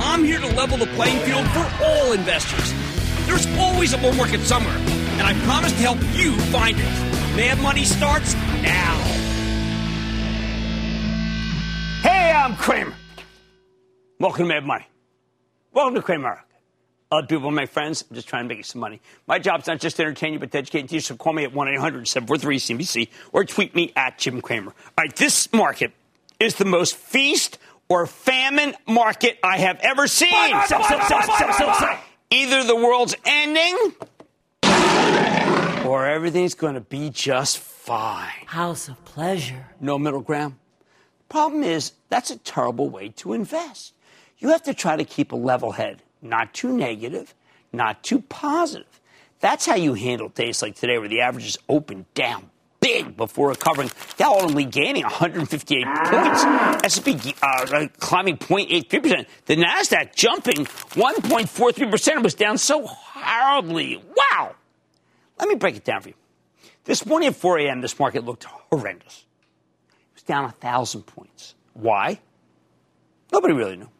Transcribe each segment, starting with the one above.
I'm here to level the playing field for all investors. There's always a bull market somewhere, and I promise to help you find it. Mad Money starts now. Hey, I'm Cramer. Welcome to Mad Money. Welcome to Cramer. Other people, my friends, I'm just trying to make you some money. My job's not just to entertain you, but to educate and teach you. So call me at 1 800 743 CNBC or tweet me at Jim Cramer. All right, this market is the most feast or famine market I have ever seen. Sell, sell, sell, Either the world's ending or everything's going to be just fine. House of pleasure. No middle ground. Problem is, that's a terrible way to invest. You have to try to keep a level head, not too negative, not too positive. That's how you handle days like today where the averages open down big before recovering, Dow ultimately gaining 158 points. S&P uh, climbing 0.83%. The Nasdaq jumping 1.43% and was down so horribly. Wow. Let me break it down for you. This morning at 4 a.m., this market looked horrendous. It was down 1,000 points. Why? Nobody really knew.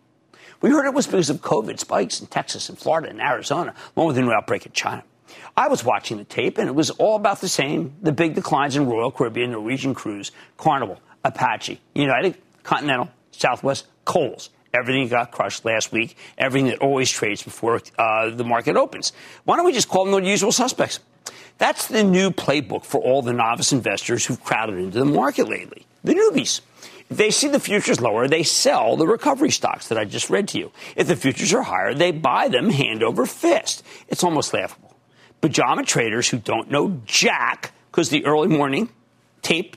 We heard it was because of COVID spikes in Texas and Florida and Arizona, along with a new outbreak in China. I was watching the tape, and it was all about the same the big declines in Royal Caribbean, Norwegian Cruise, Carnival, Apache, United, Continental, Southwest, Kohl's. Everything got crushed last week. Everything that always trades before uh, the market opens. Why don't we just call them the usual suspects? That's the new playbook for all the novice investors who've crowded into the market lately. The newbies. If they see the futures lower, they sell the recovery stocks that I just read to you. If the futures are higher, they buy them hand over fist. It's almost laughable pajama traders who don't know jack because the early morning tape,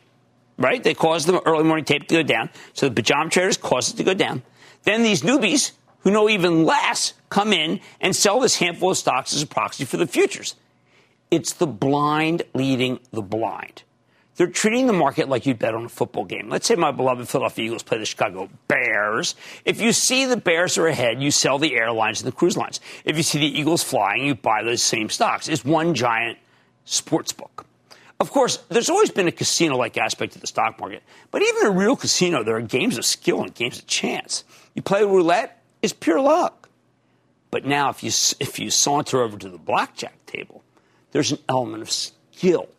right? They cause the early morning tape to go down. So the pajama traders cause it to go down. Then these newbies who know even less come in and sell this handful of stocks as a proxy for the futures. It's the blind leading the blind. They're treating the market like you'd bet on a football game. Let's say my beloved Philadelphia Eagles play the Chicago Bears. If you see the Bears are ahead, you sell the airlines and the cruise lines. If you see the Eagles flying, you buy those same stocks. It's one giant sports book. Of course, there's always been a casino like aspect to the stock market, but even a real casino, there are games of skill and games of chance. You play roulette, it's pure luck. But now, if you, if you saunter over to the blackjack table, there's an element of skill,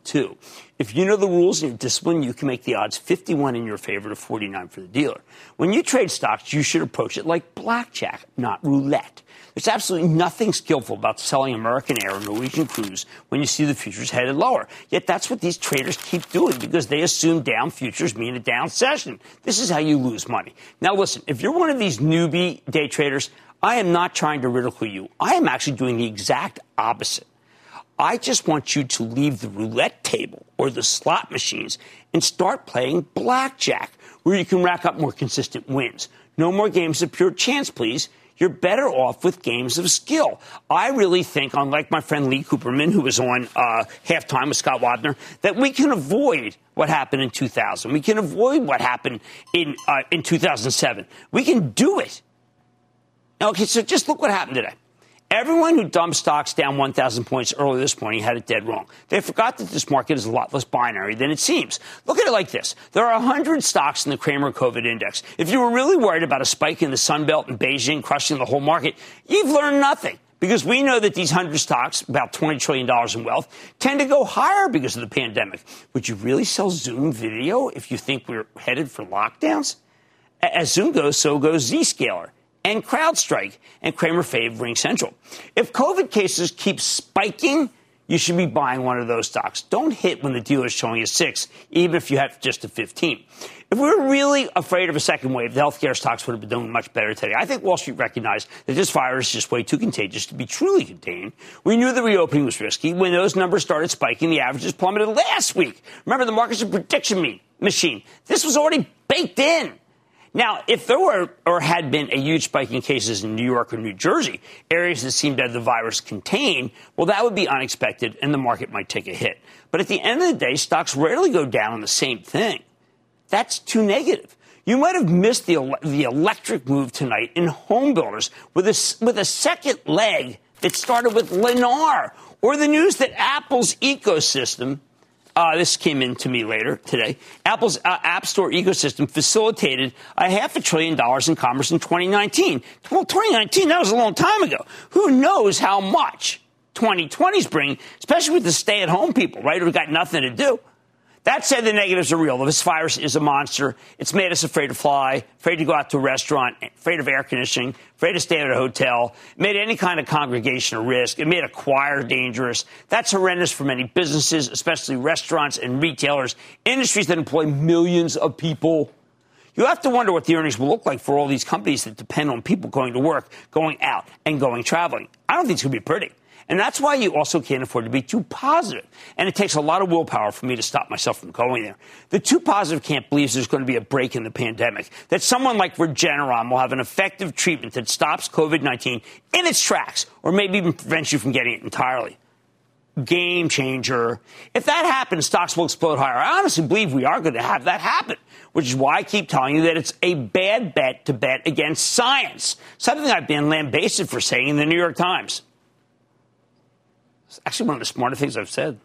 too. If you know the rules and you're disciplined, you can make the odds 51 in your favor to 49 for the dealer. When you trade stocks, you should approach it like blackjack, not roulette. There's absolutely nothing skillful about selling American Air or Norwegian Cruise when you see the futures headed lower. Yet that's what these traders keep doing because they assume down futures mean a down session. This is how you lose money. Now listen, if you're one of these newbie day traders, I am not trying to ridicule you. I am actually doing the exact opposite. I just want you to leave the roulette table or the slot machines and start playing blackjack, where you can rack up more consistent wins. No more games of pure chance, please. You're better off with games of skill. I really think, unlike my friend Lee Cooperman, who was on uh, halftime with Scott Wapner, that we can avoid what happened in 2000. We can avoid what happened in uh, in 2007. We can do it. Okay, so just look what happened today. Everyone who dumped stocks down 1,000 points earlier this morning had it dead wrong. They forgot that this market is a lot less binary than it seems. Look at it like this. There are 100 stocks in the Cramer COVID index. If you were really worried about a spike in the Sun Belt and Beijing crushing the whole market, you've learned nothing. Because we know that these 100 stocks, about $20 trillion in wealth, tend to go higher because of the pandemic. Would you really sell Zoom video if you think we're headed for lockdowns? As Zoom goes, so goes Zscaler and CrowdStrike and Cramer Fave RingCentral. If COVID cases keep spiking, you should be buying one of those stocks. Don't hit when the dealer is showing a six, even if you have just a 15. If we were really afraid of a second wave, the healthcare stocks would have been doing much better today. I think Wall Street recognized that this virus is just way too contagious to be truly contained. We knew the reopening was risky. When those numbers started spiking, the averages plummeted last week. Remember, the market's a prediction machine. This was already baked in. Now, if there were or had been a huge spike in cases in New York or New Jersey, areas that seemed to have the virus contained, well, that would be unexpected and the market might take a hit. But at the end of the day, stocks rarely go down on the same thing. That's too negative. You might have missed the, the electric move tonight in home builders with a, with a second leg that started with Lennar or the news that Apple's ecosystem uh, this came in to me later today. Apple's uh, App Store ecosystem facilitated a half a trillion dollars in commerce in 2019. Well, 2019, that was a long time ago. Who knows how much 2020's bringing, especially with the stay at home people, right, who've got nothing to do. That said, the negatives are real. This virus is a monster. It's made us afraid to fly, afraid to go out to a restaurant, afraid of air conditioning, afraid to stay at a hotel. Made any kind of congregation a risk. It made a choir dangerous. That's horrendous for many businesses, especially restaurants and retailers, industries that employ millions of people. You have to wonder what the earnings will look like for all these companies that depend on people going to work, going out, and going traveling. I don't think it's going to be pretty. And that's why you also can't afford to be too positive. And it takes a lot of willpower for me to stop myself from going there. The too positive camp believes there's going to be a break in the pandemic, that someone like Regeneron will have an effective treatment that stops COVID 19 in its tracks, or maybe even prevents you from getting it entirely. Game changer. If that happens, stocks will explode higher. I honestly believe we are going to have that happen, which is why I keep telling you that it's a bad bet to bet against science. Something I've been lambasted for saying in the New York Times. It's actually one of the smarter things I've said.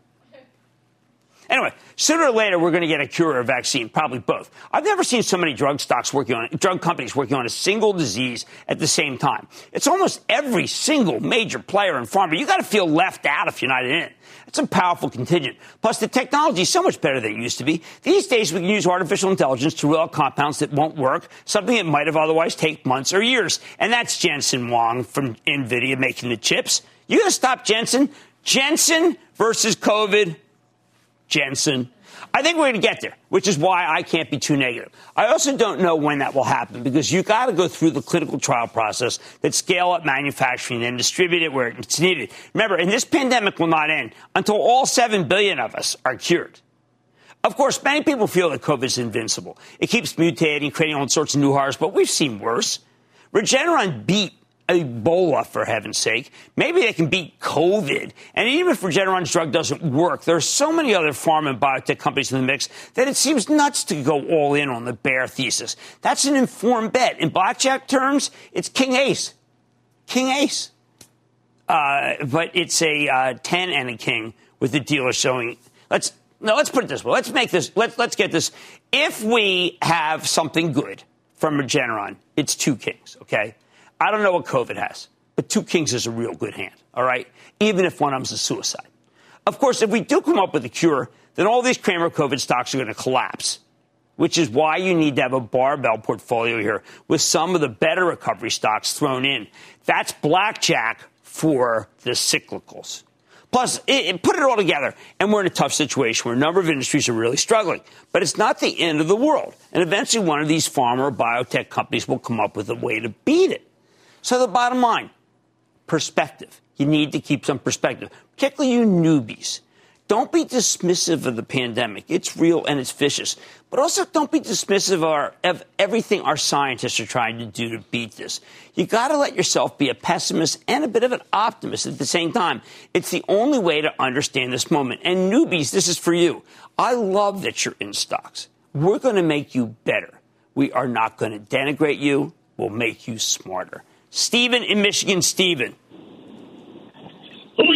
Anyway, sooner or later, we're going to get a cure or a vaccine, probably both. I've never seen so many drug stocks working on, drug companies working on a single disease at the same time. It's almost every single major player in pharma. You got to feel left out if you're not in it. It's a powerful contingent. Plus, the technology is so much better than it used to be. These days, we can use artificial intelligence to rule out compounds that won't work, something that might have otherwise taken months or years. And that's Jensen Huang from NVIDIA making the chips. You're going to stop Jensen? Jensen versus COVID. Jensen. I think we're going to get there, which is why I can't be too negative. I also don't know when that will happen because you've got to go through the clinical trial process that scale up manufacturing and distribute it where it's needed. Remember, and this pandemic will not end until all 7 billion of us are cured. Of course, many people feel that COVID is invincible. It keeps mutating, creating all sorts of new horrors, but we've seen worse. Regeneron beat Ebola, for heaven's sake. Maybe they can beat COVID. And even if Regeneron's drug doesn't work, there are so many other pharma and biotech companies in the mix that it seems nuts to go all in on the bear thesis. That's an informed bet. In blackjack terms, it's King Ace. King Ace. Uh, but it's a uh, 10 and a king with the dealer showing. Let's no, let's put it this way. Let's make this. Let's let's get this. If we have something good from Regeneron, it's two kings. Okay. I don't know what COVID has, but two kings is a real good hand, all right? Even if one of them's a suicide. Of course, if we do come up with a cure, then all these Cramer COVID stocks are going to collapse, which is why you need to have a barbell portfolio here with some of the better recovery stocks thrown in. That's blackjack for the cyclicals. Plus, it, it, put it all together, and we're in a tough situation where a number of industries are really struggling. But it's not the end of the world. And eventually, one of these pharma or biotech companies will come up with a way to beat it. So the bottom line, perspective. You need to keep some perspective, particularly you newbies. Don't be dismissive of the pandemic. It's real and it's vicious. But also don't be dismissive of, our, of everything our scientists are trying to do to beat this. You got to let yourself be a pessimist and a bit of an optimist at the same time. It's the only way to understand this moment. And newbies, this is for you. I love that you're in stocks. We're going to make you better. We are not going to denigrate you. We'll make you smarter. Stephen in Michigan. Stephen.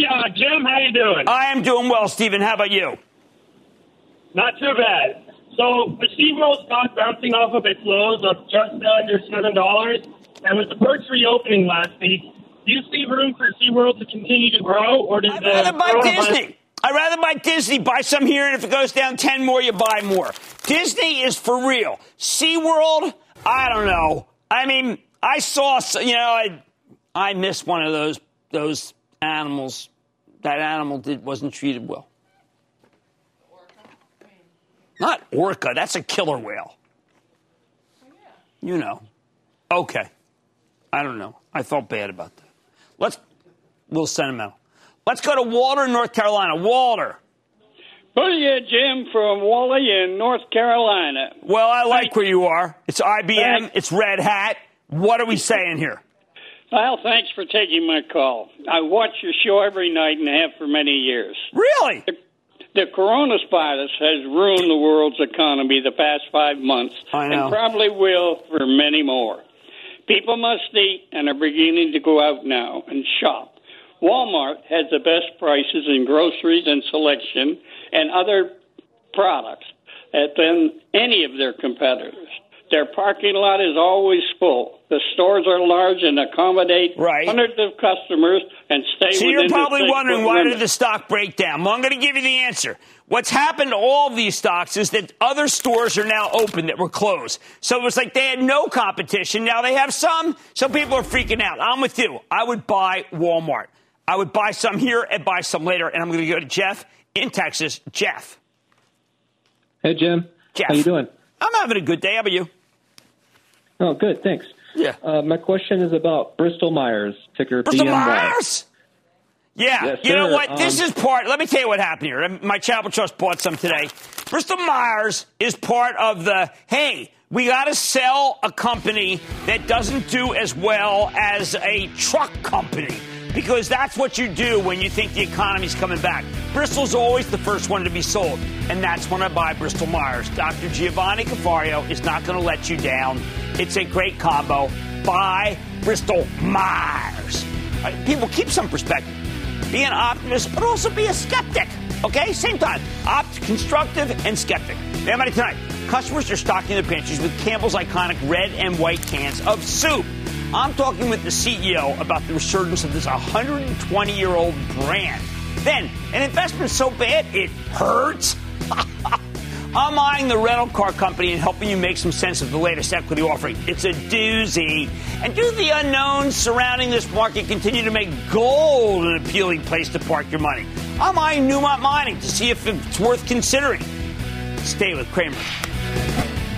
uh, Jim, how you doing? I am doing well, Stephen. How about you? Not too bad. So the SeaWorld stock bouncing off of its lows of just under seven dollars, and with the perks reopening last week, do you see room for SeaWorld to continue to grow, or does I'd rather the buy Disney. I'd rather buy Disney. Buy some here, and if it goes down 10 more, you buy more. Disney is for real. SeaWorld, I don't know. I mean, I saw, you know, I, I missed one of those, those animals. That animal did, wasn't treated well. Not orca. That's a killer whale. You know. Okay. I don't know. I felt bad about that. Let's, a little sentimental. Let's go to Walter, North Carolina. Walter. Booyah, Jim from Wally in North Carolina. Well, I like where you are. It's IBM. Thanks. It's Red Hat. What are we saying here? Well, thanks for taking my call. I watch your show every night and have for many years. Really? The coronavirus has ruined the world's economy the past five months and probably will for many more. People must eat and are beginning to go out now and shop. Walmart has the best prices in groceries and selection and other products than any of their competitors. Their parking lot is always full. The stores are large and accommodate Right. hundreds of customers and stay So within you're probably six-foot wondering why limit. did the stock break down? Well, I'm going to give you the answer. What's happened to all of these stocks is that other stores are now open that were closed. So it was like they had no competition. Now they have some. So people are freaking out. I'm with you. I would buy Walmart. I would buy some here and buy some later. And I'm going to go to Jeff in Texas. Jeff. Hey, Jim. Jeff. How you doing? I'm having a good day. How about you? Oh, good. Thanks. Yeah. Uh, my question is about Bristol Myers, ticker Bristol BMY. Myers. Yeah, Yes, you know what? this Um, is part. Let me tell you what happened here. My Chapel Trust bought some today. Bristol Myers is part of the. Hey, we got to sell a company that doesn't do as well as a truck company because that's what you do when you think the economy's coming back. Bristol's always the first one to be sold, and that's when I buy Bristol Myers. Dr. Giovanni Caforio is not going to let you down. It's a great combo. Buy Bristol Myers. Right, people keep some perspective. Be an optimist, but also be a skeptic. Okay, same time. Opt, constructive, and skeptic. Money tonight. Customers are stocking their pantries with Campbell's iconic red and white cans of soup. I'm talking with the CEO about the resurgence of this 120 year old brand. Then, an investment so bad it hurts. I'm eyeing the rental car company and helping you make some sense of the latest equity offering. It's a doozy. And do the unknowns surrounding this market continue to make gold an appealing place to park your money? I'm eyeing Newmont Mining to see if it's worth considering. Stay with Cramer.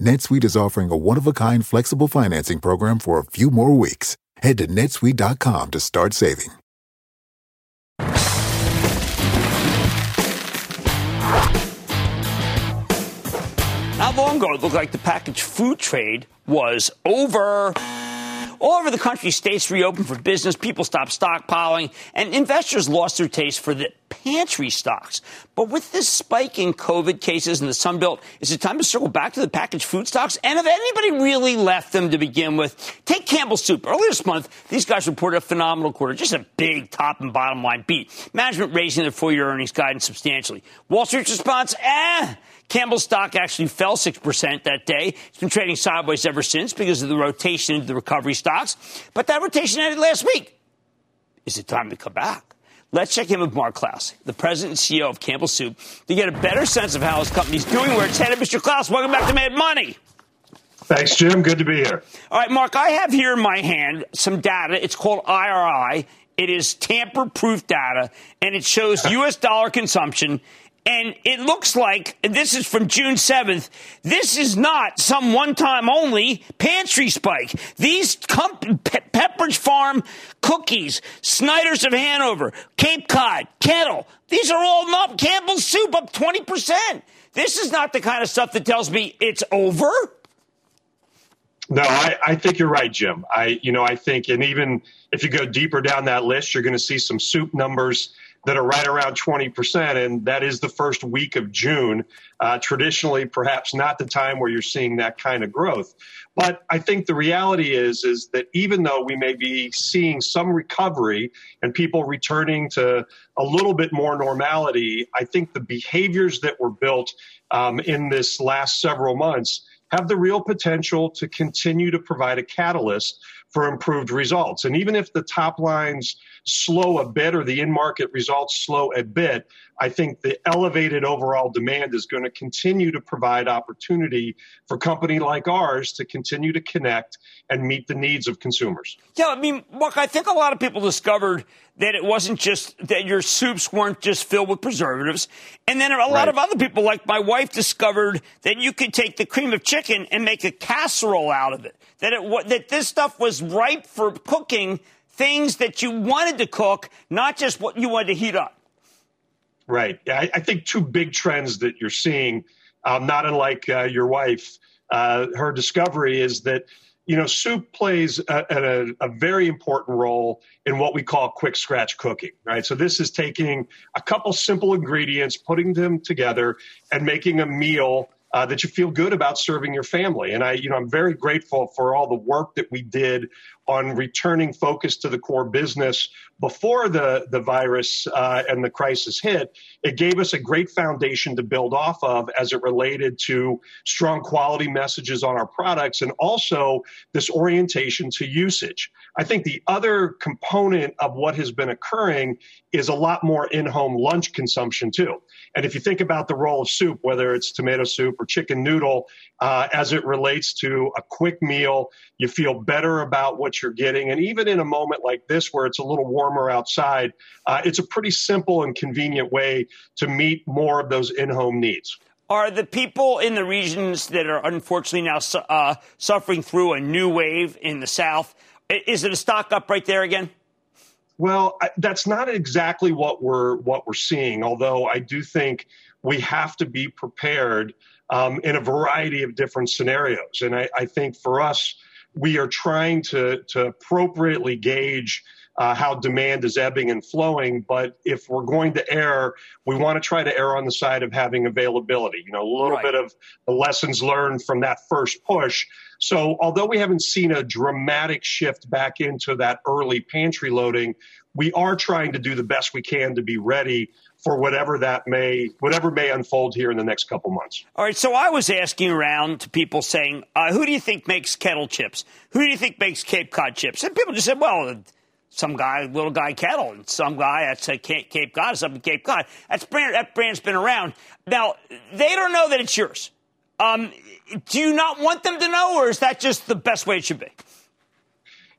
NetSuite is offering a one of a kind flexible financing program for a few more weeks. Head to netsuite.com to start saving. Not long ago, it looked like the packaged food trade was over. All over the country, states reopened for business, people stopped stockpiling, and investors lost their taste for the pantry stocks. But with this spike in COVID cases in the Sun Belt, is it time to circle back to the packaged food stocks? And if anybody really left them to begin with, take Campbell Soup. Earlier this month, these guys reported a phenomenal quarter, just a big top and bottom line beat. Management raising their full year earnings guidance substantially. Wall Street's response, eh. Campbell stock actually fell 6% that day. It's been trading sideways ever since because of the rotation into the recovery stocks. But that rotation ended last week. Is it time to come back? Let's check in with Mark Clouse, the president and CEO of Campbell Soup, to get a better sense of how his company's doing, where it's headed. Mr. Klaus, welcome back to Mad Money. Thanks, Jim. Good to be here. All right, Mark, I have here in my hand some data. It's called IRI. It is tamper proof data, and it shows U.S. dollar consumption and it looks like, this is from June 7th, this is not some one time only pantry spike. These comp- Pe- Pepperidge Farm cookies, Snyder's of Hanover, Cape Cod, Kettle, these are all up. Campbell's soup up 20%. This is not the kind of stuff that tells me it's over. No, I, I think you're right, Jim. I, you know, I think, and even if you go deeper down that list, you're going to see some soup numbers that are right around 20%, and that is the first week of June. Uh, traditionally, perhaps not the time where you're seeing that kind of growth. But I think the reality is is that even though we may be seeing some recovery and people returning to a little bit more normality, I think the behaviors that were built um, in this last several months have the real potential to continue to provide a catalyst for improved results. And even if the top lines slow a bit or the in market results slow a bit, I think the elevated overall demand is going to continue to provide opportunity for company like ours to continue to connect and meet the needs of consumers. Yeah, I mean, look, I think a lot of people discovered that it wasn't just that your soups weren't just filled with preservatives. And then a lot right. of other people, like my wife, discovered that you could take the cream of chicken and make a casserole out of it. That it that this stuff was ripe for cooking things that you wanted to cook, not just what you wanted to heat up. Right. I, I think two big trends that you're seeing, um, not unlike uh, your wife, uh, her discovery is that you know, soup plays a, a, a, very important role in what we call quick scratch cooking, right? So this is taking a couple simple ingredients, putting them together, and making a meal uh, that you feel good about serving your family. And I, you know, I'm very grateful for all the work that we did on returning focus to the core business before the the virus uh, and the crisis hit. It gave us a great foundation to build off of as it related to strong quality messages on our products and also this orientation to usage. I think the other component of what has been occurring is a lot more in-home lunch consumption too. And if you think about the role of soup, whether it's tomato soup or chicken noodle, uh, as it relates to a quick meal, you feel better about what you're getting. And even in a moment like this, where it's a little warmer outside, uh, it's a pretty simple and convenient way to meet more of those in home needs. Are the people in the regions that are unfortunately now uh, suffering through a new wave in the South? Is it a stock up right there again? Well, that's not exactly what we're what we're seeing. Although I do think we have to be prepared um, in a variety of different scenarios, and I, I, think for us, we are trying to to appropriately gauge. Uh, how demand is ebbing and flowing. But if we're going to err, we want to try to err on the side of having availability. You know, a little right. bit of the lessons learned from that first push. So, although we haven't seen a dramatic shift back into that early pantry loading, we are trying to do the best we can to be ready for whatever that may whatever may unfold here in the next couple months. All right, so I was asking around to people saying, uh, "Who do you think makes kettle chips? Who do you think makes Cape Cod chips?" And people just said, "Well." Some guy, little guy kettle, and some guy that's a Cape Cod, something Cape Cod. That's brand, that brand's been around. Now they don't know that it's yours. Um, do you not want them to know, or is that just the best way it should be?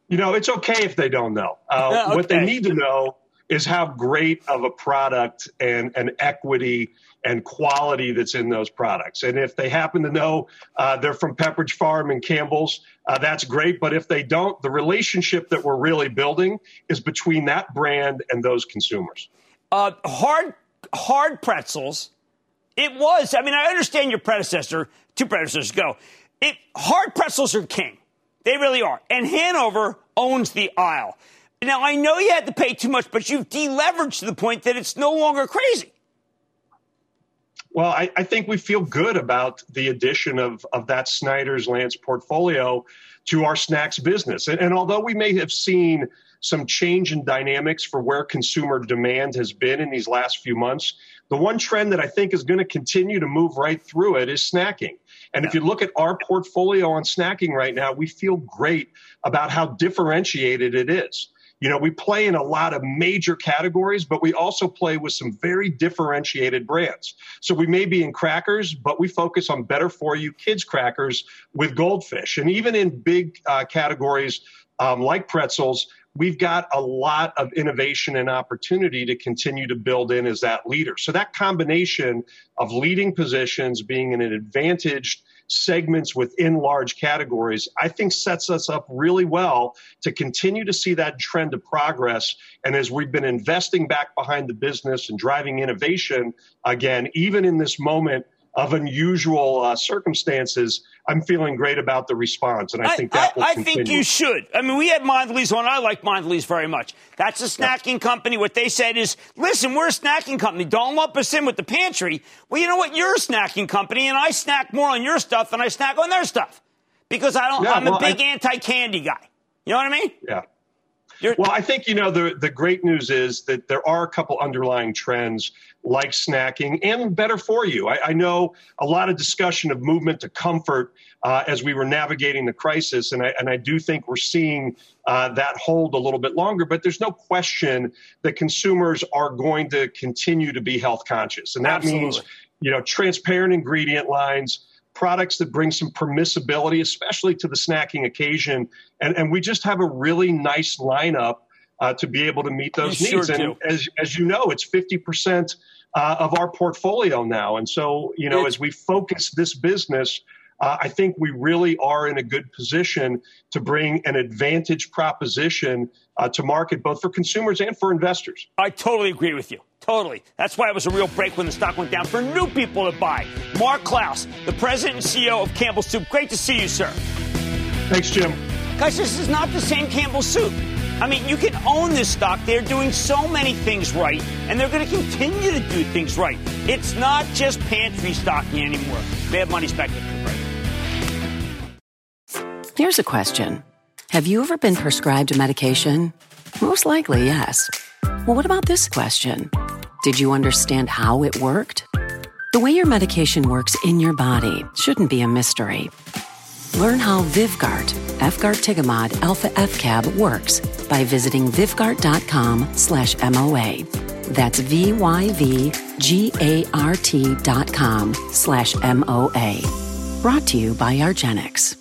You know, it's okay if they don't know. Uh, okay. What they need to know, is how great of a product and an equity and quality that's in those products. And if they happen to know uh, they're from Pepperidge Farm and Campbell's, uh, that's great. But if they don't, the relationship that we're really building is between that brand and those consumers. Uh, hard, hard pretzels. It was. I mean, I understand your predecessor, two predecessors ago. It, hard pretzels are king. They really are. And Hanover owns the aisle. Now, I know you had to pay too much, but you've deleveraged to the point that it's no longer crazy. Well, I, I, think we feel good about the addition of, of that Snyder's Lance portfolio to our snacks business. And, and although we may have seen some change in dynamics for where consumer demand has been in these last few months, the one trend that I think is going to continue to move right through it is snacking. And yeah. if you look at our portfolio on snacking right now, we feel great about how differentiated it is you know, we play in a lot of major categories, but we also play with some very differentiated brands. So we may be in crackers, but we focus on better for you kids crackers with goldfish. And even in big uh, categories um, like pretzels, we've got a lot of innovation and opportunity to continue to build in as that leader. So that combination of leading positions, being in an advantaged segments within large categories, I think sets us up really well to continue to see that trend of progress. And as we've been investing back behind the business and driving innovation, again, even in this moment of unusual uh, circumstances, I'm feeling great about the response, and I, I think that will I, I think you should. I mean, we had Mondelez on. I like Mondelez very much. That's a snacking yeah. company. What they said is, listen, we're a snacking company. Don't lump us in with the pantry. Well, you know what? You're a snacking company, and I snack more on your stuff than I snack on their stuff because I don't. Yeah, I'm well, a big I, anti-candy guy. You know what I mean? Yeah. You're- well, I think you know the the great news is that there are a couple underlying trends like snacking and better for you. I, I know a lot of discussion of movement to comfort uh, as we were navigating the crisis, and I and I do think we're seeing uh, that hold a little bit longer. But there's no question that consumers are going to continue to be health conscious, and that Absolutely. means you know transparent ingredient lines products that bring some permissibility, especially to the snacking occasion. And, and we just have a really nice lineup uh, to be able to meet those you needs. Sure and as, as you know, it's 50% uh, of our portfolio now. And so, you know, as we focus this business, uh, I think we really are in a good position to bring an advantage proposition uh, to market, both for consumers and for investors. I totally agree with you. Totally. That's why it was a real break when the stock went down for new people to buy. Mark Clouse, the president and CEO of Campbell Soup. Great to see you, sir. Thanks, Jim. Guys, this is not the same Campbell Soup. I mean, you can own this stock. They're doing so many things right, and they're going to continue to do things right. It's not just pantry stocking anymore. They have money speculative, right? Here's a question Have you ever been prescribed a medication? Most likely, yes. Well, what about this question? Did you understand how it worked? The way your medication works in your body shouldn't be a mystery. Learn how Vyvgart, Efgartigimod Alfa FCAB works by visiting vyvgart.com slash MOA. That's V-Y-V-G-A-R-T dot com slash M-O-A. Brought to you by argenx.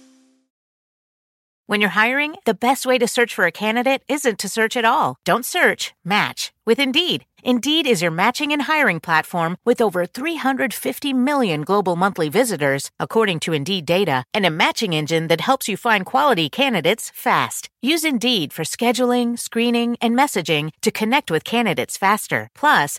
When you're hiring, the best way to search for a candidate isn't to search at all. Don't search, match with Indeed. Indeed is your matching and hiring platform with over 350 million global monthly visitors, according to Indeed data, and a matching engine that helps you find quality candidates fast. Use Indeed for scheduling, screening, and messaging to connect with candidates faster. Plus,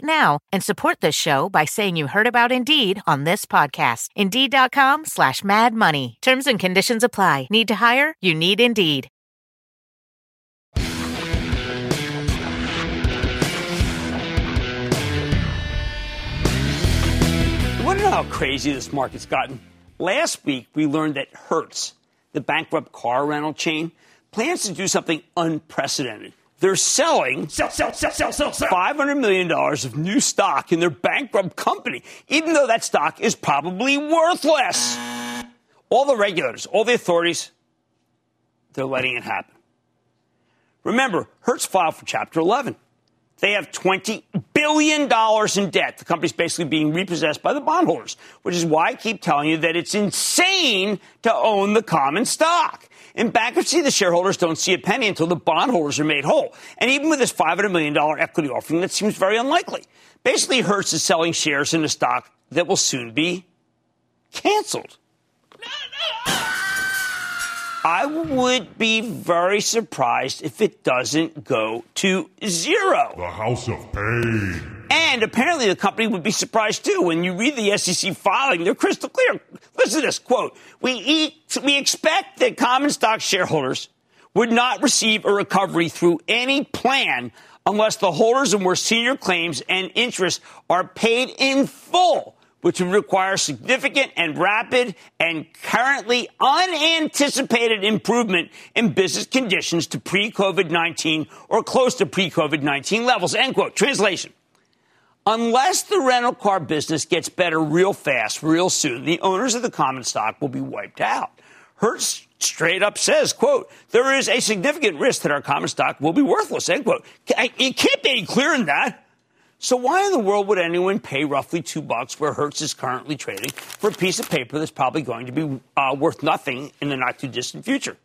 now and support this show by saying you heard about Indeed on this podcast. Indeed.com slash Mad Money. Terms and conditions apply. Need to hire? You need Indeed. to how crazy this market's gotten? Last week, we learned that Hertz, the bankrupt car rental chain, plans to do something unprecedented they're selling sell, sell, sell, sell, sell, sell. $500 million of new stock in their bankrupt company, even though that stock is probably worthless. All the regulators, all the authorities, they're letting it happen. Remember, Hertz filed for Chapter 11. They have $20 billion in debt. The company's basically being repossessed by the bondholders, which is why I keep telling you that it's insane to own the common stock. In bankruptcy, the shareholders don't see a penny until the bondholders are made whole. And even with this $500 million equity offering, that seems very unlikely. Basically, Hertz is selling shares in a stock that will soon be canceled. I would be very surprised if it doesn't go to zero. The House of Pain. And apparently the company would be surprised too. When you read the SEC filing, they're crystal clear. Listen to this quote. We, eat, we expect that common stock shareholders would not receive a recovery through any plan unless the holders of more senior claims and interests are paid in full which would require significant and rapid and currently unanticipated improvement in business conditions to pre-COVID-19 or close to pre-COVID-19 levels. End quote. Translation. Unless the rental car business gets better real fast, real soon, the owners of the common stock will be wiped out. Hertz straight up says, quote, there is a significant risk that our common stock will be worthless, end quote. It can't be any clearer than that. So why in the world would anyone pay roughly two bucks where Hertz is currently trading for a piece of paper that's probably going to be uh, worth nothing in the not too distant future?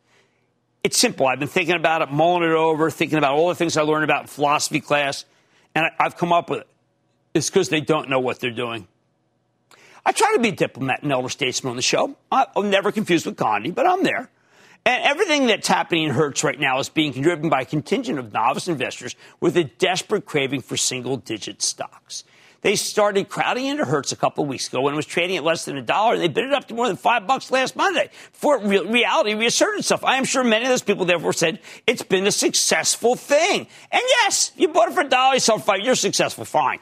It's simple. I've been thinking about it, mulling it over, thinking about all the things I learned about in philosophy class, and I, have come up with it. It's because they don't know what they're doing. I try to be a diplomat and elder statesman on the show. I'm never confused with Gandhi, but I'm there. And everything that's happening in Hertz right now is being driven by a contingent of novice investors with a desperate craving for single digit stocks. They started crowding into Hertz a couple weeks ago when it was trading at less than a dollar, and they bid it up to more than five bucks last Monday. For reality reasserted itself. I am sure many of those people therefore said it's been a successful thing. And yes, you bought it for a dollar, you sold five, you're successful, fine.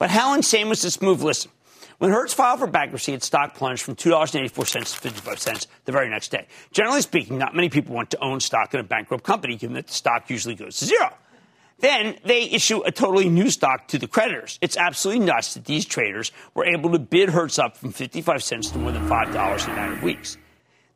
But how insane was this move? Listen. When Hertz filed for bankruptcy, its stock plunged from $2.84 to 55 cents the very next day. Generally speaking, not many people want to own stock in a bankrupt company, given that the stock usually goes to zero. Then they issue a totally new stock to the creditors. It's absolutely nuts that these traders were able to bid Hertz up from 55 cents to more than $5 in nine weeks.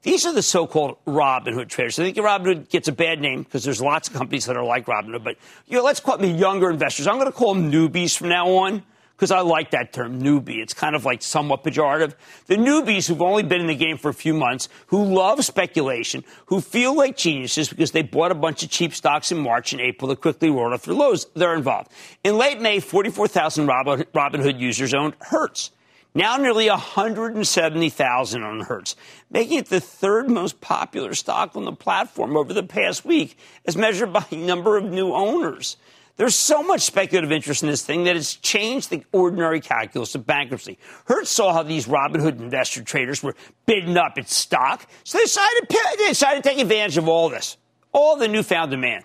These are the so-called Robinhood traders. I think Robinhood gets a bad name because there's lots of companies that are like Robinhood, but you know, let's call them the younger investors. I'm going to call them newbies from now on because I like that term, newbie. It's kind of like somewhat pejorative. The newbies who've only been in the game for a few months, who love speculation, who feel like geniuses because they bought a bunch of cheap stocks in March and April that quickly rolled off their lows, they're involved. In late May, 44,000 Robinhood users owned Hertz. Now nearly 170,000 on Hertz, making it the third most popular stock on the platform over the past week as measured by number of new owners. There's so much speculative interest in this thing that it's changed the ordinary calculus of bankruptcy. Hertz saw how these Robinhood investor traders were bidding up its stock, so they decided, they decided to take advantage of all this, all the newfound demand.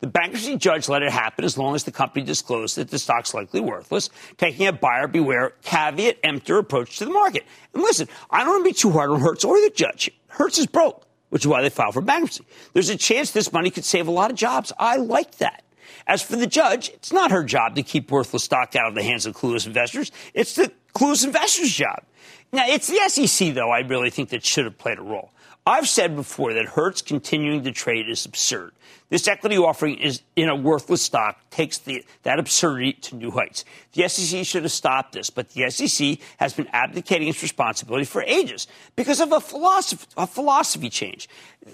The bankruptcy judge let it happen as long as the company disclosed that the stock's likely worthless, taking a buyer beware, caveat emptor approach to the market. And listen, I don't want to be too hard on Hertz or the judge. Hertz is broke, which is why they filed for bankruptcy. There's a chance this money could save a lot of jobs. I like that. As for the judge, it's not her job to keep worthless stock out of the hands of clueless investors. It's the clueless investors' job. Now, it's the SEC, though, I really think that should have played a role. I've said before that Hertz continuing to trade is absurd. This equity offering is in a worthless stock takes the, that absurdity to new heights. The SEC should have stopped this, but the SEC has been abdicating its responsibility for ages because of a philosophy, a philosophy change.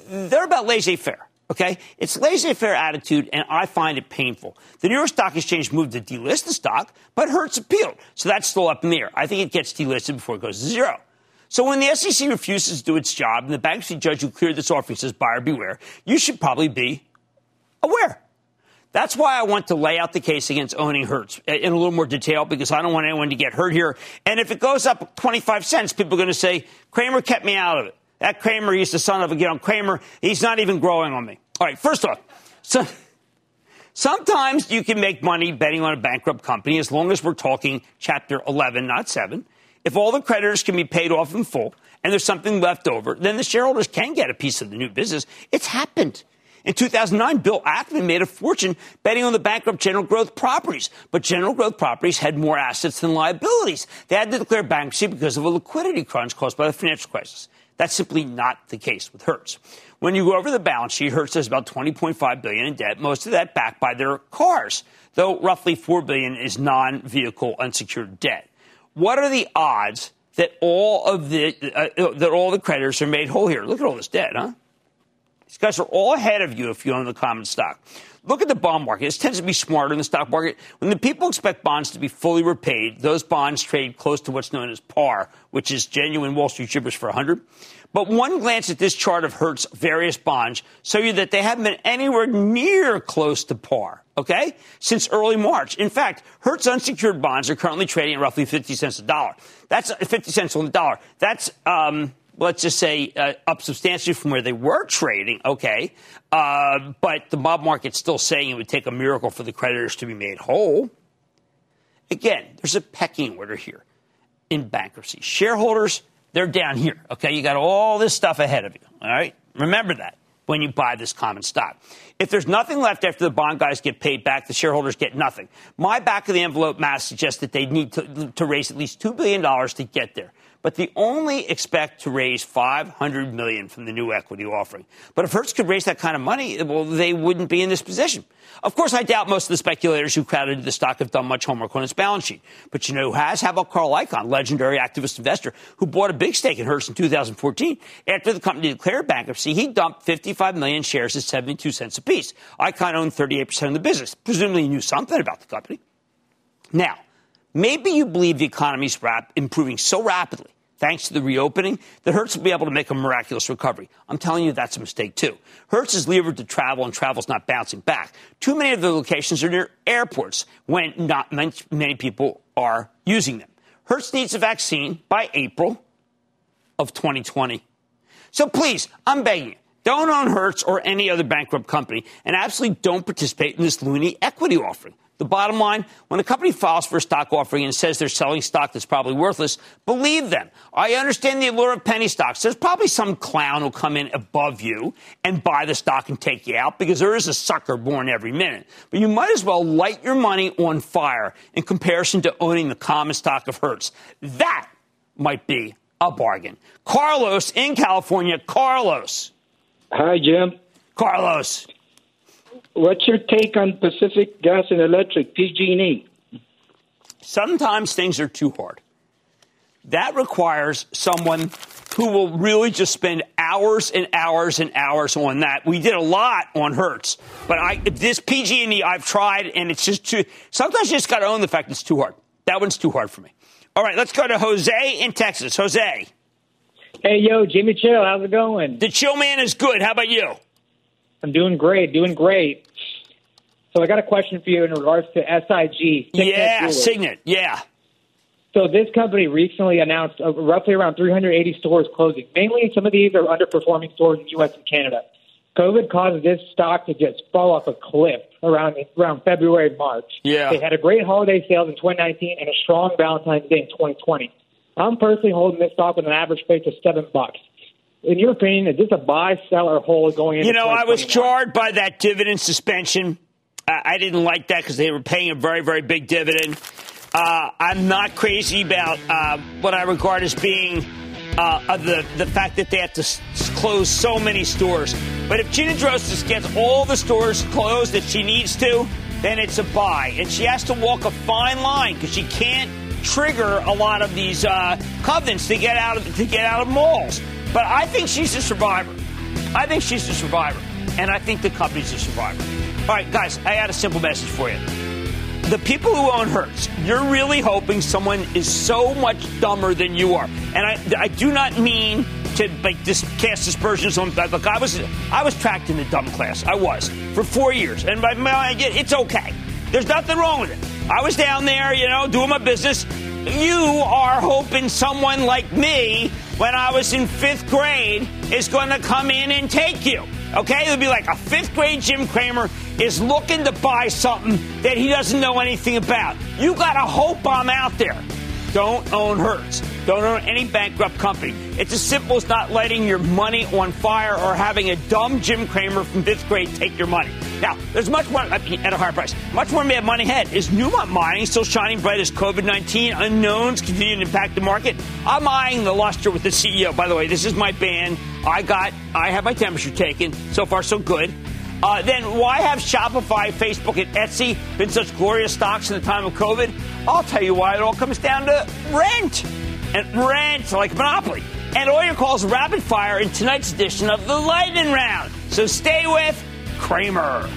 They're about laissez-faire. Okay? It's laissez-faire attitude, and I find it painful. The New York Stock Exchange moved to delist the stock, but Hertz appealed. So that's still up in the air. I think it gets delisted before it goes to zero. So when the SEC refuses to do its job and the bankruptcy judge who cleared this offering says buyer beware, you should probably be aware. That's why I want to lay out the case against owning Hertz in a little more detail because I don't want anyone to get hurt here. And if it goes up 25 cents, people are going to say, Cramer kept me out of it. That Cramer, he's the son of a you know, Cramer. He's not even growing on me. All right, first off, so sometimes you can make money betting on a bankrupt company as long as we're talking Chapter 11, not 7. If all the creditors can be paid off in full and there's something left over, then the shareholders can get a piece of the new business. It's happened. In 2009, Bill Ackman made a fortune betting on the bankrupt General Growth Properties, but General Growth Properties had more assets than liabilities. They had to declare bankruptcy because of a liquidity crunch caused by the financial crisis. That's simply not the case with Hertz. When you go over the balance sheet, Hertz has about 20.5 billion in debt, most of that backed by their cars, though roughly 4 billion is non-vehicle unsecured debt. What are the odds that all of the uh, that all the creditors are made whole here? Look at all this debt, huh? These guys are all ahead of you if you own the common stock. Look at the bond market. This tends to be smarter than the stock market. When the people expect bonds to be fully repaid, those bonds trade close to what's known as par, which is genuine Wall Street gibberish for 100. But one glance at this chart of Hertz various bonds show you that they haven't been anywhere near close to par, okay, since early March. In fact, Hertz unsecured bonds are currently trading at roughly 50 cents a dollar. That's 50 cents on the dollar. That's, um, let's just say, uh, up substantially from where they were trading, okay? Uh, but the mob market's still saying it would take a miracle for the creditors to be made whole. Again, there's a pecking order here in bankruptcy. Shareholders, they're down here, okay? You got all this stuff ahead of you, all right? Remember that when you buy this common stock. If there's nothing left after the bond guys get paid back, the shareholders get nothing. My back of the envelope math suggests that they need to, to raise at least $2 billion to get there but they only expect to raise 500 million from the new equity offering. But if Hertz could raise that kind of money, well, they wouldn't be in this position. Of course, I doubt most of the speculators who crowded the stock have done much homework on its balance sheet. But you know who has? How about Carl Icahn, legendary activist investor who bought a big stake in Hertz in 2014? After the company declared bankruptcy, he dumped 55 million shares at 72 cents apiece. Icahn owned 38% of the business. Presumably he knew something about the company. Now, Maybe you believe the economy is rap- improving so rapidly, thanks to the reopening, that Hertz will be able to make a miraculous recovery. I'm telling you that's a mistake, too. Hertz is levered to travel, and travel's not bouncing back. Too many of the locations are near airports when not many people are using them. Hertz needs a vaccine by April of 2020. So please, I'm begging you. Don't own Hertz or any other bankrupt company, and absolutely don't participate in this loony equity offering. The bottom line when a company files for a stock offering and says they're selling stock that's probably worthless, believe them. I understand the allure of penny stocks. There's probably some clown who'll come in above you and buy the stock and take you out because there is a sucker born every minute. But you might as well light your money on fire in comparison to owning the common stock of Hertz. That might be a bargain. Carlos in California. Carlos. Hi, Jim. Carlos. What's your take on Pacific Gas and Electric, PG&E? Sometimes things are too hard. That requires someone who will really just spend hours and hours and hours on that. We did a lot on Hertz, but I this PG&E I've tried and it's just too. Sometimes you just got to own the fact it's too hard. That one's too hard for me. All right, let's go to Jose in Texas. Jose. Hey, yo, Jimmy Chill, how's it going? The Chill Man is good. How about you? I'm doing great, doing great. So I got a question for you in regards to SIG. Signet yeah, Jewelry. Signet. Yeah. So this company recently announced uh, roughly around 380 stores closing. Mainly, some of these are underperforming stores in the U.S. and Canada. COVID caused this stock to just fall off a cliff around around February, March. Yeah. They had a great holiday sales in 2019 and a strong Valentine's Day in 2020. I'm personally holding this stock with an average price of seven bucks in your opinion, is this a buy, sell, or hold going into You know, I was jarred by that dividend suspension. I didn't like that because they were paying a very, very big dividend. Uh, I'm not crazy about uh, what I regard as being uh, the the fact that they have to s- close so many stores. But if Gina Drosos gets all the stores closed that she needs to, then it's a buy, and she has to walk a fine line because she can't trigger a lot of these uh, covenants to get out of to get out of malls. But I think she's a survivor. I think she's a survivor, and I think the company's a survivor. All right, guys, I had a simple message for you. The people who own Hertz, you're really hoping someone is so much dumber than you are. And I, I do not mean to like just cast aspersions on. Look, I was I was tracked in the dumb class. I was for four years, and by my, it's okay. There's nothing wrong with it. I was down there, you know, doing my business. You are hoping someone like me, when I was in fifth grade, is going to come in and take you. Okay? It'll be like a fifth grade Jim Cramer is looking to buy something that he doesn't know anything about. You got to hope I'm out there. Don't own Hertz. Don't own any bankrupt company. It's as simple as not letting your money on fire or having a dumb Jim Cramer from fifth grade take your money. Now, there's much more at a higher price. Much more mad money ahead. Is Newmont Mining still shining bright as COVID 19 unknowns continue to impact the market? I'm eyeing the luster with the CEO. By the way, this is my band. I got, I have my temperature taken. So far, so good. Uh, then why have Shopify, Facebook, and Etsy been such glorious stocks in the time of COVID? I'll tell you why it all comes down to rent. And rent, like Monopoly. And all your calls rapid fire in tonight's edition of the Lightning Round. So stay with Cramer.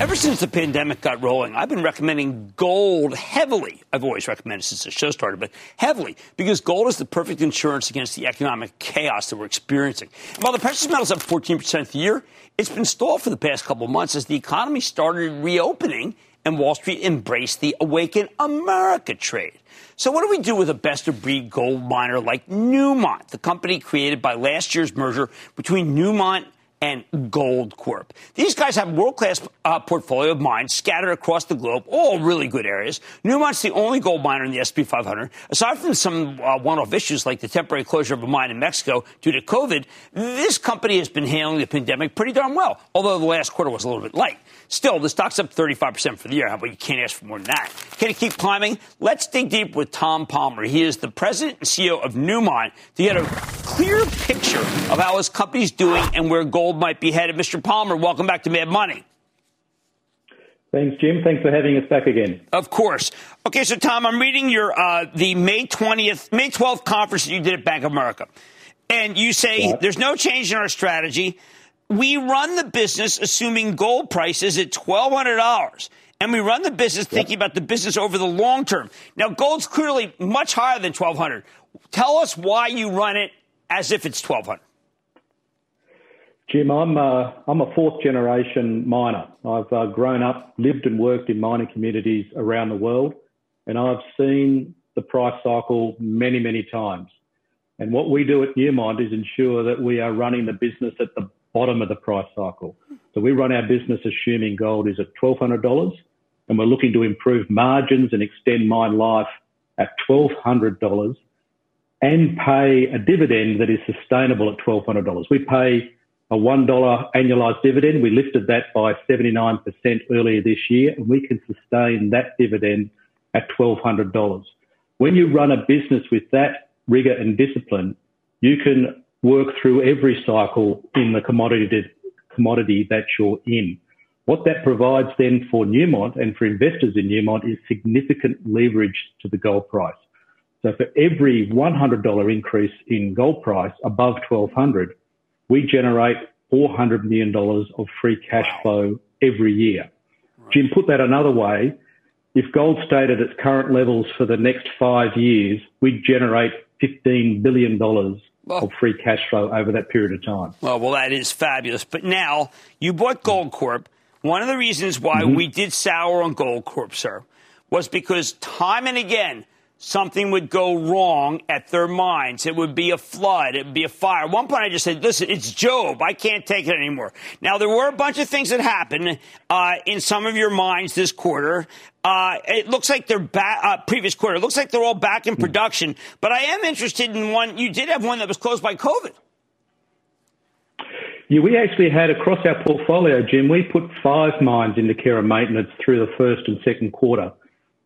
Ever since the pandemic got rolling, I've been recommending gold heavily. I've always recommended since the show started, but heavily because gold is the perfect insurance against the economic chaos that we're experiencing. And while the precious metal's up 14% the year, it's been stalled for the past couple months as the economy started reopening and Wall Street embraced the Awaken America trade. So, what do we do with a best of breed gold miner like Newmont, the company created by last year's merger between Newmont and Goldcorp. These guys have world-class uh, portfolio of mines scattered across the globe, all really good areas. Newmont's the only gold miner in the SP 500. Aside from some uh, one-off issues like the temporary closure of a mine in Mexico due to COVID, this company has been handling the pandemic pretty darn well, although the last quarter was a little bit light. Still, the stock's up 35% for the year. How about you can't ask for more than that? Can it keep climbing? Let's dig deep with Tom Palmer. He is the president and CEO of Newmont to get a clear picture of how his company's doing and where gold might be headed. Mr. Palmer, welcome back to Mad Money. Thanks, Jim. Thanks for having us back again. Of course. Okay, so Tom, I'm reading your uh, the May 20th, May 12th conference that you did at Bank of America, and you say right. there's no change in our strategy we run the business assuming gold prices at $1,200. And we run the business thinking about the business over the long term. Now, gold's clearly much higher than 1200 Tell us why you run it as if it's 1200 Jim, I'm, uh, I'm a fourth generation miner. I've uh, grown up, lived and worked in mining communities around the world, and I've seen the price cycle many, many times. And what we do at Newmont is ensure that we are running the business at the bottom of the price cycle. So we run our business assuming gold is at $1,200 and we're looking to improve margins and extend mine life at $1,200 and pay a dividend that is sustainable at $1,200. We pay a $1 annualized dividend. We lifted that by 79% earlier this year and we can sustain that dividend at $1,200. When you run a business with that rigor and discipline, you can work through every cycle in the commodity, commodity that you're in. What that provides then for Newmont and for investors in Newmont is significant leverage to the gold price. So for every $100 increase in gold price above 1200, we generate $400 million of free cash flow every year. Jim, put that another way, if gold stayed at its current levels for the next five years, we'd generate $15 billion of free cash flow over that period of time. Well, well, that is fabulous. But now you bought Goldcorp. One of the reasons why mm-hmm. we did sour on Goldcorp, sir, was because time and again something would go wrong at their mines. It would be a flood. It would be a fire. At one point, I just said, listen, it's Job. I can't take it anymore. Now, there were a bunch of things that happened uh, in some of your mines this quarter. Uh, it looks like they're back, uh, previous quarter. It looks like they're all back in production. But I am interested in one. You did have one that was closed by COVID. Yeah, we actually had across our portfolio, Jim, we put five mines into care and maintenance through the first and second quarter.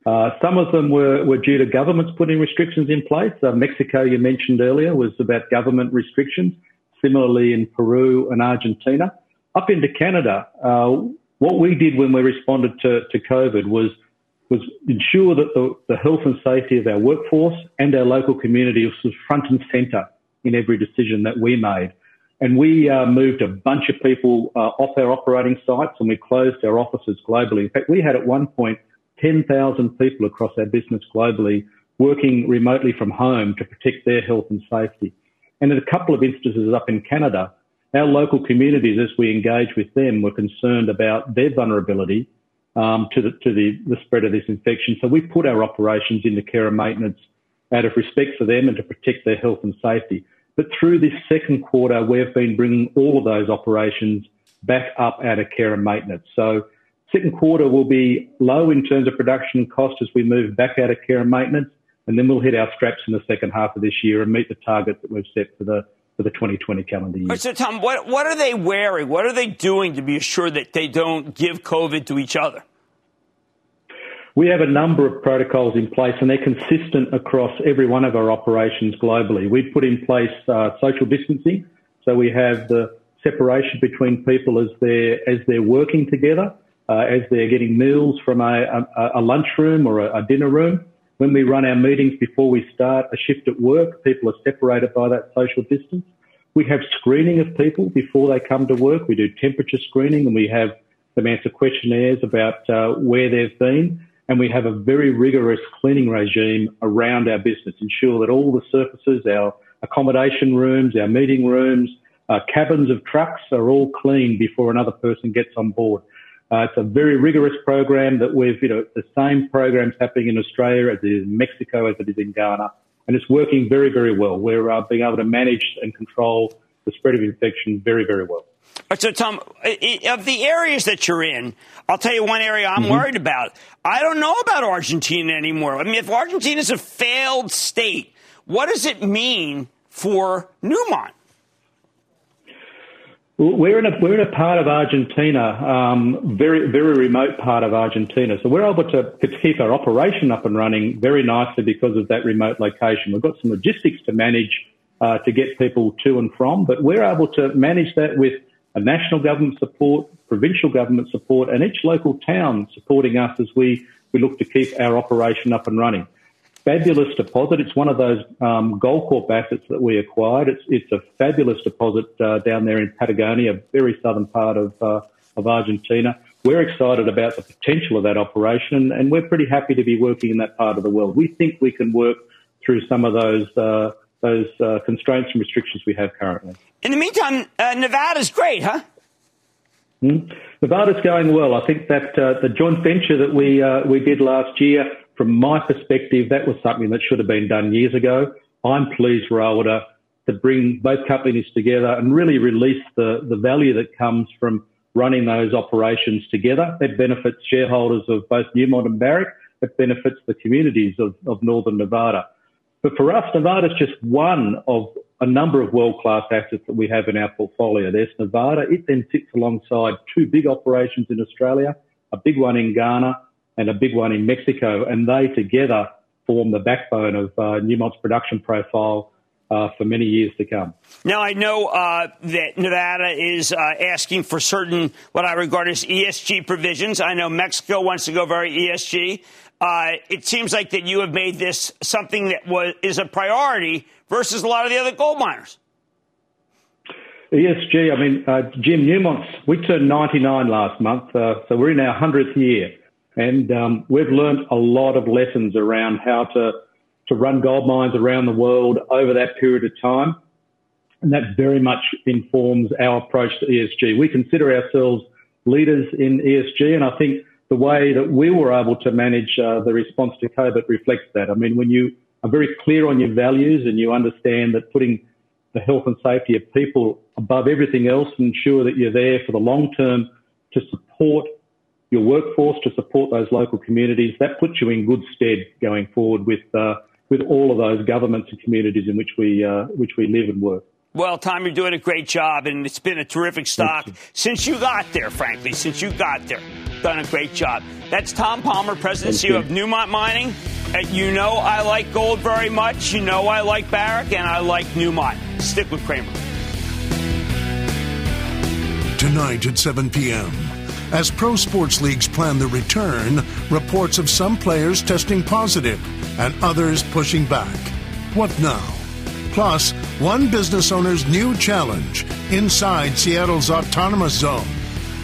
Uh, some of them were, were due to governments putting restrictions in place. Uh, Mexico, you mentioned earlier, was about government restrictions. Similarly, in Peru and Argentina. Up into Canada, uh, what we did when we responded to, to COVID was was ensure that the, the health and safety of our workforce and our local community was front and centre in every decision that we made. And we uh, moved a bunch of people uh, off our operating sites and we closed our offices globally. In fact, we had at one point 10,000 people across our business globally working remotely from home to protect their health and safety. And in a couple of instances up in Canada, our local communities, as we engage with them, were concerned about their vulnerability um, to, the, to the, the spread of this infection. So we put our operations into care and maintenance out of respect for them and to protect their health and safety. But through this second quarter, we've been bringing all of those operations back up out of care and maintenance. So second quarter will be low in terms of production cost as we move back out of care and maintenance, and then we'll hit our straps in the second half of this year and meet the targets that we've set for the for the 2020 calendar year. So, Tom, what, what are they wearing? What are they doing to be assured that they don't give COVID to each other? We have a number of protocols in place and they're consistent across every one of our operations globally. We've put in place uh, social distancing. So we have the separation between people as they're, as they're working together, uh, as they're getting meals from a, a, a lunchroom or a, a dinner room. When we run our meetings before we start a shift at work, people are separated by that social distance. We have screening of people before they come to work. We do temperature screening and we have them answer questionnaires about uh, where they've been. And we have a very rigorous cleaning regime around our business, ensure that all the surfaces, our accommodation rooms, our meeting rooms, uh, cabins of trucks are all cleaned before another person gets on board. Uh, it's a very rigorous program that we've, you know, the same programs happening in Australia as it is in Mexico, as it is in Ghana. And it's working very, very well. We're uh, being able to manage and control the spread of infection very, very well. So, Tom, of the areas that you're in, I'll tell you one area I'm mm-hmm. worried about. I don't know about Argentina anymore. I mean, if Argentina is a failed state, what does it mean for Newmont? We're in a we're in a part of Argentina, um, very very remote part of Argentina. So we're able to, to keep our operation up and running very nicely because of that remote location. We've got some logistics to manage uh, to get people to and from, but we're able to manage that with a national government support, provincial government support, and each local town supporting us as we we look to keep our operation up and running fabulous deposit. It's one of those um, Goldcorp assets that we acquired. It's it's a fabulous deposit uh, down there in Patagonia, a very southern part of uh, of Argentina. We're excited about the potential of that operation, and we're pretty happy to be working in that part of the world. We think we can work through some of those uh, those uh, constraints and restrictions we have currently. In the meantime, uh, Nevada's great, huh? Mm. Nevada's going well. I think that uh, the joint venture that we we did last year from my perspective, that was something that should have been done years ago. I'm pleased we're able to, to bring both companies together and really release the, the value that comes from running those operations together. It benefits shareholders of both Newmont and Barrick. It benefits the communities of, of Northern Nevada. But for us, Nevada's just one of a number of world-class assets that we have in our portfolio. There's Nevada. It then sits alongside two big operations in Australia, a big one in Ghana, and a big one in Mexico, and they together form the backbone of uh, Newmont's production profile uh, for many years to come. Now, I know uh, that Nevada is uh, asking for certain what I regard as ESG provisions. I know Mexico wants to go very ESG. Uh, it seems like that you have made this something that was is a priority versus a lot of the other gold miners. ESG, I mean, uh, Jim Newmont's, we turned 99 last month, uh, so we're in our 100th year. And um, we've learned a lot of lessons around how to, to run gold mines around the world over that period of time. And that very much informs our approach to ESG. We consider ourselves leaders in ESG, and I think the way that we were able to manage uh, the response to COVID reflects that. I mean, when you are very clear on your values and you understand that putting the health and safety of people above everything else, and ensure that you're there for the long term to support your workforce to support those local communities. That puts you in good stead going forward with uh, with all of those governments and communities in which we uh, which we live and work. Well, Tom, you're doing a great job, and it's been a terrific stock you. since you got there. Frankly, since you got there, done a great job. That's Tom Palmer, President and CEO of Newmont Mining. Uh, you know I like gold very much. You know I like Barrick, and I like Newmont. Stick with Cramer. Tonight at 7 p.m. As pro sports leagues plan the return, reports of some players testing positive and others pushing back. What now? Plus, one business owner's new challenge inside Seattle's autonomous zone.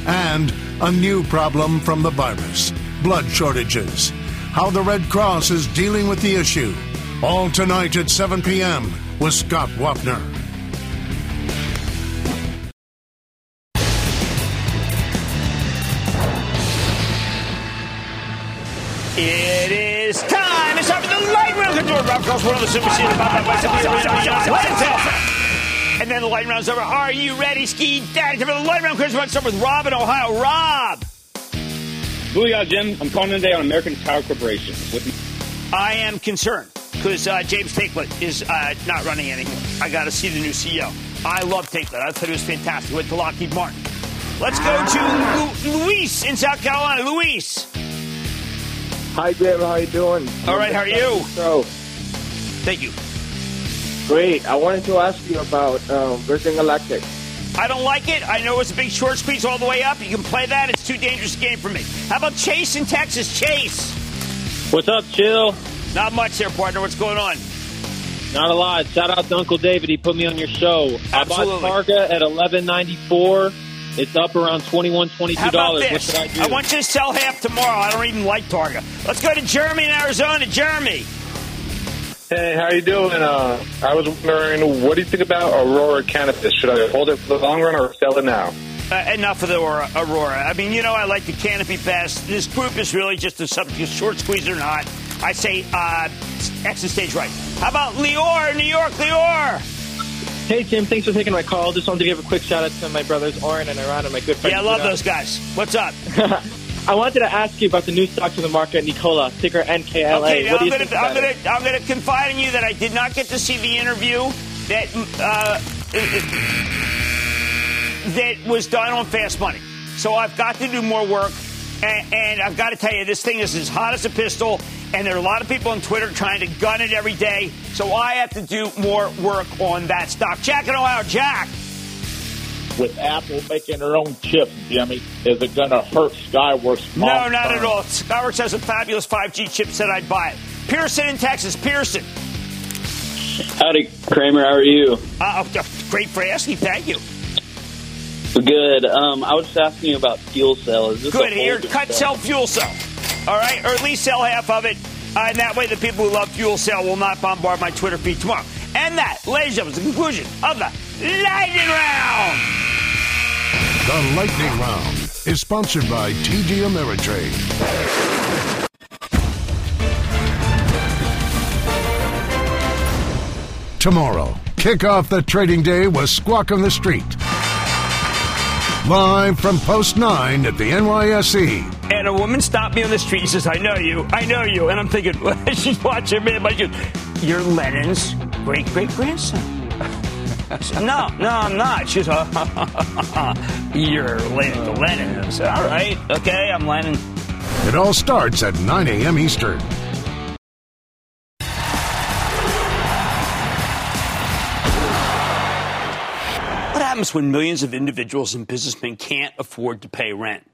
And a new problem from the virus blood shortages. How the Red Cross is dealing with the issue. All tonight at 7 p.m. with Scott Wapner. It is time. It's time for the light round control. Rob Cross, one of the super seated. And then the lightning round's over. Are you ready, Ski Daddy? For the lightning round, Chris, let's start with Rob in Ohio. Rob. Booyah, Jim. I'm calling today on American Tower Corporation. With I am concerned because uh, James Taiclet is uh, not running anymore. I got to see the new CEO. I love Taiclet. I thought he was fantastic. Went to Lockheed Martin. Let's go to Lu- Luis in South Carolina. Luis. Hi, Jim. How you doing? All right, how are you? So, Thank you. great. I wanted to ask you about um, Virgin Galactic. I don't like it. I know it's a big short squeeze all the way up. You can play that. It's too dangerous a game for me. How about Chase in Texas? Chase. What's up, Chill? Not much there, partner. What's going on? Not a lot. Shout out to Uncle David. He put me on your show. Absolutely. I bought Targa at eleven ninety four. It's up around twenty one, twenty How two about dollars. What this? should I do? I want you to sell half tomorrow. I don't even like Targa. Let's go to Jeremy in Arizona. Jeremy. Hey, how you doing? Uh, I was wondering, what do you think about Aurora cannabis? Should I hold it for the long run or sell it now? Uh, enough of the Aurora, Aurora. I mean, you know, I like the canopy best. This group is really just a subject short squeeze or not. I say uh, exit stage right. How about Lior, New York, Lior? Hey, Jim. Thanks for taking my call. Just wanted to give a quick shout out to my brothers Oren and Iran and my good friend. Yeah, I love those guys. What's up? I wanted to ask you about the new stocks in the market, Nikola, ticker NKLA. Okay, I'm gonna, I'm about it? gonna, I'm gonna confide in you that I did not get to see the interview that uh, that was done on Fast Money. So I've got to do more work, and, and I've got to tell you, this thing is as hot as a pistol, and there are a lot of people on Twitter trying to gun it every day. So I have to do more work on that stock. Jack in Ohio, Jack. with Apple making their own chips, Jimmy, is it going to hurt Skyworks? No, not term? at all. Skyworks has a fabulous 5G chip. chipset. I'd buy it. Pearson in Texas. Pearson. Howdy, Cramer. How are you? Uh, oh, great for asking. Thank you. Good. Um, I was asking you about fuel cell. Is this Good. Here, cut, cell? sell, fuel cell. All right, or at least sell half of it. Uh, and that way, the people who love fuel cell will not bombard my Twitter feed tomorrow. And that, ladies and gentlemen, is the conclusion of the lightning round. The Lightning Round is sponsored by TD Ameritrade. Tomorrow, kick off the trading day with Squawk on the Street. Live from Post 9 at the NYSE. And a woman stopped me on the street and says, I know you, I know you. And I'm thinking, she's watching me. But she goes, You're Lennon's great great grandson. no, no, I'm not. She goes, You're related to Lennon. I said, All right, okay, I'm Lennon. It all starts at 9 a.m. Eastern. Happens when millions of individuals and businessmen can't afford to pay rent?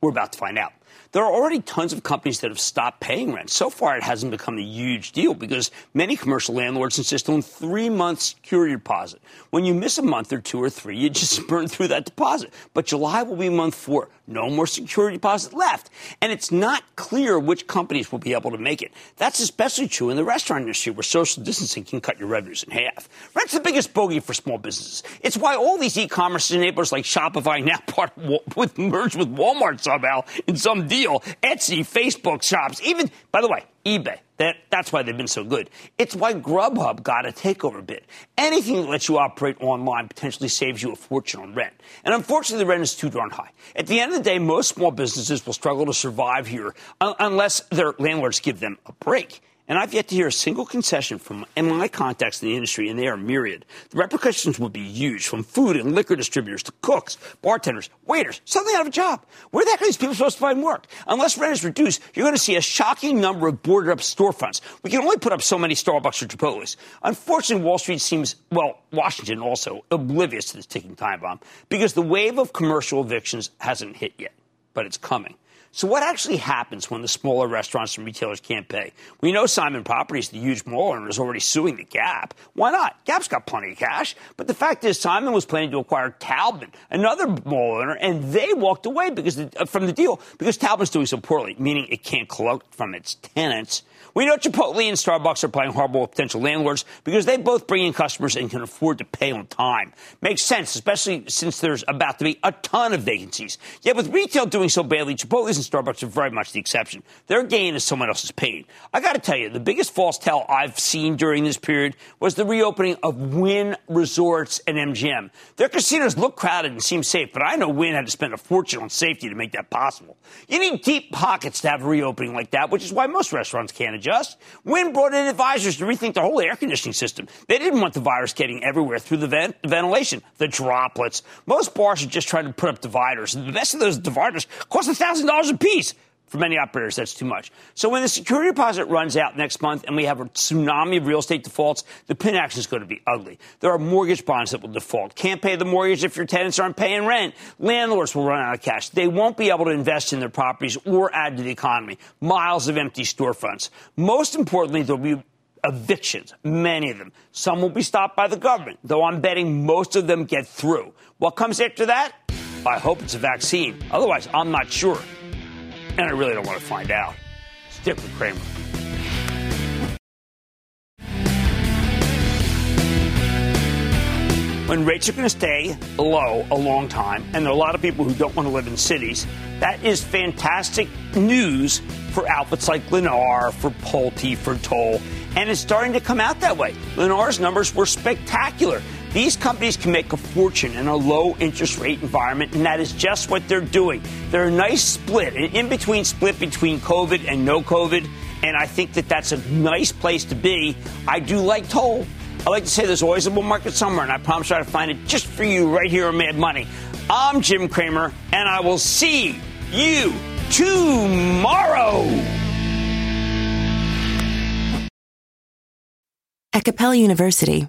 We're about to find out. There are already tons of companies that have stopped paying rent. So far, it hasn't become a huge deal because many commercial landlords insist on three months security deposit. When you miss a month or two or three, you just burn through that deposit. But July will be month four. No more security deposit left. And it's not clear which companies will be able to make it. That's especially true in the restaurant industry where social distancing can cut your revenues in half. Rent's the biggest bogey for small businesses. It's why all these e-commerce enablers like Shopify now part with merged with Walmart somehow in some deal. Etsy, Facebook shops, even by the way, eBay. That, that's why they've been so good. It's why Grubhub got a takeover bid. Anything that lets you operate online potentially saves you a fortune on rent. And unfortunately, the rent is too darn high. At the end of the day, most small businesses will struggle to survive here un- unless their landlords give them a break. And I've yet to hear a single concession from my contacts in the industry, and they are myriad. The repercussions would be huge from food and liquor distributors to cooks, bartenders, waiters, suddenly out of a job. Where the heck are these people supposed to find work? Unless rent is reduced, you're going to see a shocking number of boarded up storefronts. We can only put up so many Starbucks or Chipotle's. Unfortunately, Wall Street seems, well, Washington also, oblivious to this ticking time bomb because the wave of commercial evictions hasn't hit yet, but it's coming. So what actually happens when the smaller restaurants and retailers can't pay? We know Simon Properties, the huge mall owner, is already suing the Gap. Why not? Gap's got plenty of cash. But the fact is, Simon was planning to acquire Taubman, another mall owner, and they walked away because uh, from the deal because Taubman's doing so poorly, meaning it can't collect from its tenants. We know Chipotle and Starbucks are playing hardball with potential landlords because they both bring in customers and can afford to pay on time. Makes sense, especially since there's about to be a ton of vacancies. Yet with retail doing so badly, Chipotle's and Starbucks are very much the exception. Their gain is someone else's pain. I got to tell you, the biggest false tell I've seen during this period was the reopening of Wynn Resorts and MGM. Their casinos look crowded and seem safe, but I know Wynn had to spend a fortune on safety to make that possible. You need deep pockets to have a reopening like that, which is why most restaurants can't adjust. Wynn brought in advisors to rethink the whole air conditioning system. They didn't want the virus getting everywhere through the vent- ventilation, the droplets. Most bars are just trying to put up dividers. And the best of those dividers cost $1,000 a piece. For many operators, that's too much. So when the security deposit runs out next month and we have a tsunami of real estate defaults, the pin action is going to be ugly. There are mortgage bonds that will default. Can't pay the mortgage if your tenants aren't paying rent. Landlords will run out of cash. They won't be able to invest in their properties or add to the economy. Miles of empty storefronts. Most importantly, there'll be evictions, many of them. Some will be stopped by the government, though I'm betting most of them get through. What comes after that? I hope it's a vaccine. Otherwise, I'm not sure. And I really don't want to find out. Stick with Cramer. When rates are going to stay low a long time, and there are a lot of people who don't want to live in cities, that is fantastic news for outfits like Lennar, for Pulte, for Toll. And it's starting to come out that way. Lennar's numbers were spectacular. These companies can make a fortune in a low interest rate environment, and that is just what they're doing. They're a nice split, an in between split between COVID and no COVID, and I think that that's a nice place to be. I do like Toll. I like to say there's always a bull market somewhere, and I promise you I'll find it just for you right here on Mad Money. I'm Jim Cramer, and I will see you tomorrow. At Capella University,